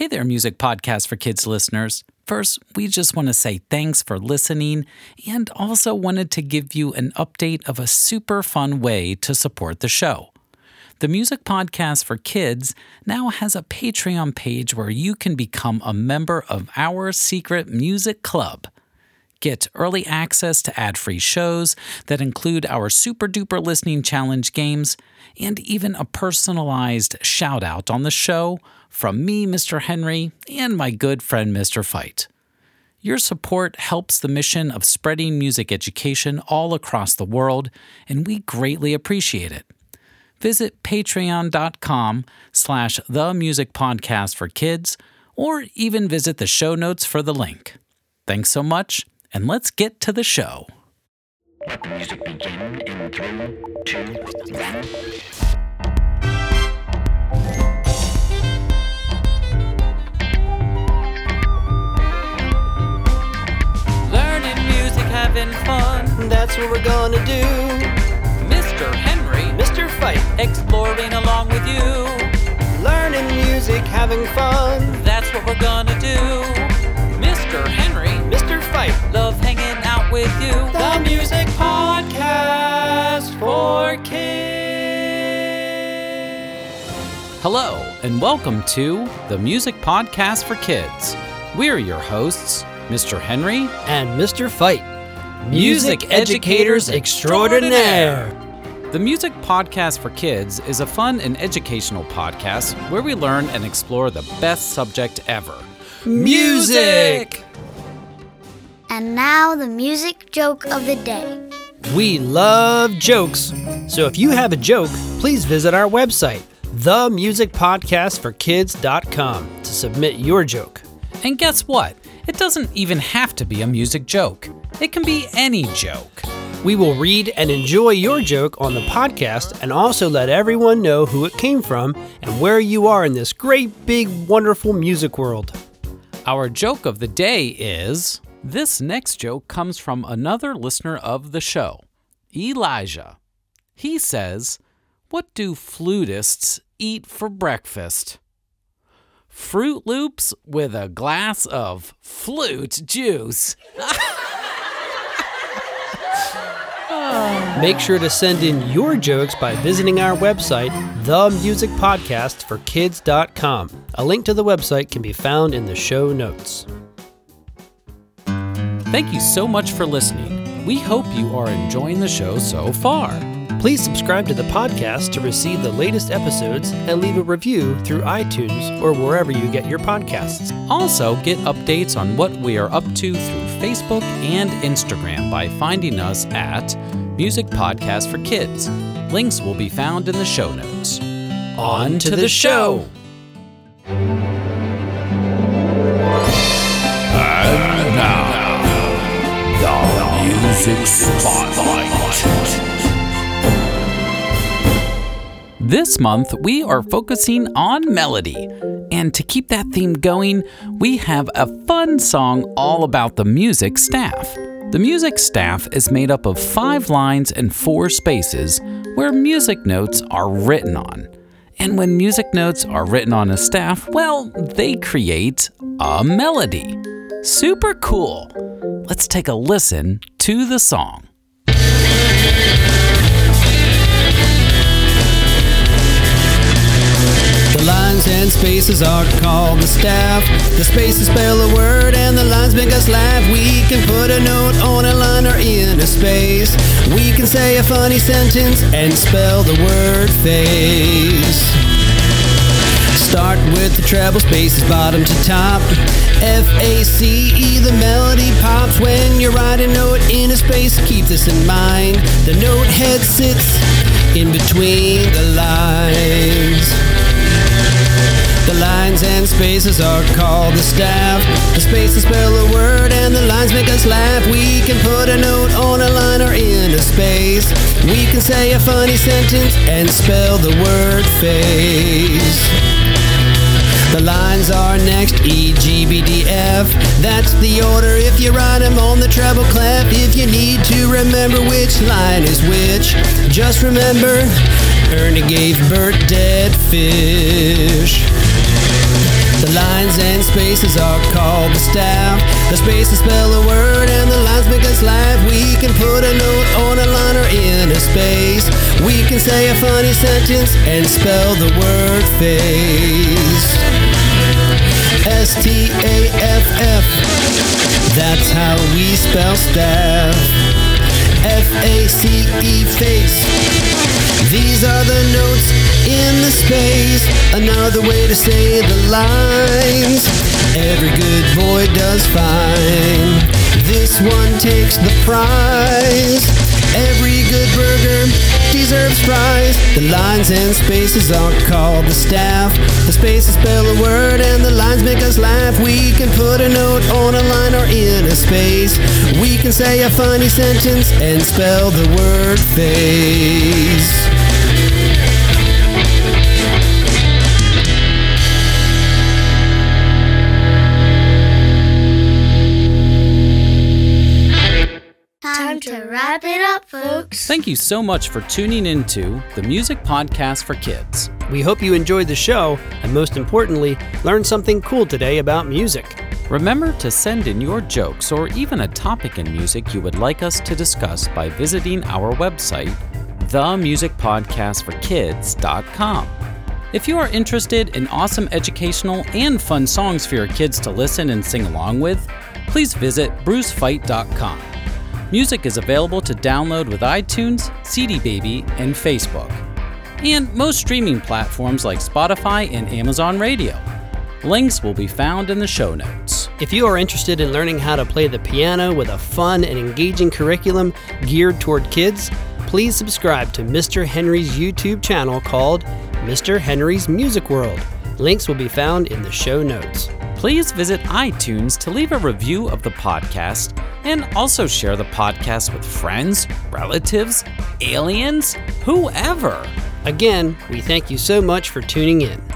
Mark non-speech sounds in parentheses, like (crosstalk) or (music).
Hey there, Music Podcast for Kids listeners. First, we just want to say thanks for listening and also wanted to give you an update of a super fun way to support the show. The Music Podcast for Kids now has a Patreon page where you can become a member of our secret music club. Get early access to ad free shows that include our super duper listening challenge games and even a personalized shout out on the show from me, Mr. Henry, and my good friend, Mr. Fite. Your support helps the mission of spreading music education all across the world, and we greatly appreciate it. Visit patreon.com slash the music podcast for kids, or even visit the show notes for the link. Thanks so much, and let's get to the show. Let the music begin in three, two, one. Learning music, having fun. That's what we're gonna do. Mr. Henry, Mr. Fite, exploring along with you. learning music, having fun. That's what we're gonna do. Mr. Henry, Mr. Fite, love hanging out with you. the music podcast for kids. Hello, and welcome to the Music Podcast for Kids. We're your hosts, Mr. Henry, and Mr. Fite, Music educators extraordinaire. The Music Podcast for Kids is a fun and educational podcast where we learn and explore the best subject ever Music! And now the music joke of the day. We love jokes. So if you have a joke, please visit our website, themusicpodcastforkids.com, to submit your joke. And guess what? It doesn't even have to be a music joke, it can be any joke. We will read and enjoy your joke on the podcast and also let everyone know who it came from and where you are in this great, big, wonderful music world. Our joke of the day is this next joke comes from another listener of the show, Elijah. He says, What do flutists eat for breakfast? Froot Loops with a glass of flute juice. (laughs) Make sure to send in your jokes by visiting our website, themusicpodcastforkids.com. A link to the website can be found in the show notes. Thank you so much for listening. We hope you are enjoying the show so far. Please subscribe to the podcast to receive the latest episodes and leave a review through iTunes or wherever you get your podcasts. Also, get updates on what we are up to through Facebook and Instagram by finding us at Music Podcast for Kids. Links will be found in the show notes. On to the show! Music Spotlight. This month, we are focusing on melody. And to keep that theme going, we have a fun song all about the music staff. The music staff is made up of five lines and four spaces where music notes are written on. And when music notes are written on a staff, well, they create a melody. Super cool. Let's take a listen to the song. The lines and spaces are called the staff. The spaces spell a word and the lines make us laugh. We can put a note on a line or in a space. We can say a funny sentence and spell the word face. Start with the treble spaces bottom to top. F A C E, the pops when you write a note in a space. Keep this in mind. The note head sits in between the lines. The lines and spaces are called the staff. The spaces spell a word and the lines make us laugh. We can put a note on a line or in a space. We can say a funny sentence and spell the word face. The lines are next E, G, B, D, F. That's the order if you write them on the treble clef. If you need to remember which line is which, just remember Ernie gave Bert dead fish. The lines and spaces are called the staff. The spaces spell a word and the lines make us laugh. We can put a note on a line or in a space. We can say a funny sentence and spell the word face. S T A F F. That's how we spell staff. F A C E face. These are the notes in the space. Another way to say the lines. Every good boy does fine. This one takes the prize. Every good burger deserves fries. The lines and spaces are called the staff. The spaces spell a word and the lines make us laugh. We can put a note on a line or in a space. We can say a funny sentence and spell the word face. To wrap it up, folks. Thank you so much for tuning into the Music Podcast for Kids. We hope you enjoyed the show and most importantly, learned something cool today about music. Remember to send in your jokes or even a topic in music you would like us to discuss by visiting our website, themusicpodcastforkids.com. If you are interested in awesome educational and fun songs for your kids to listen and sing along with, please visit brucefite.com. Music is available to download with iTunes, CD Baby, and Facebook, and most streaming platforms like Spotify and Amazon Radio. Links will be found in the show notes. If you are interested in learning how to play the piano with a fun and engaging curriculum geared toward kids, please subscribe to Mr. Henry's YouTube channel called Mr. Henry's Music World. Links will be found in the show notes. Please visit iTunes to leave a review of the podcast and also share the podcast with friends, relatives, aliens, whoever. Again, we thank you so much for tuning in.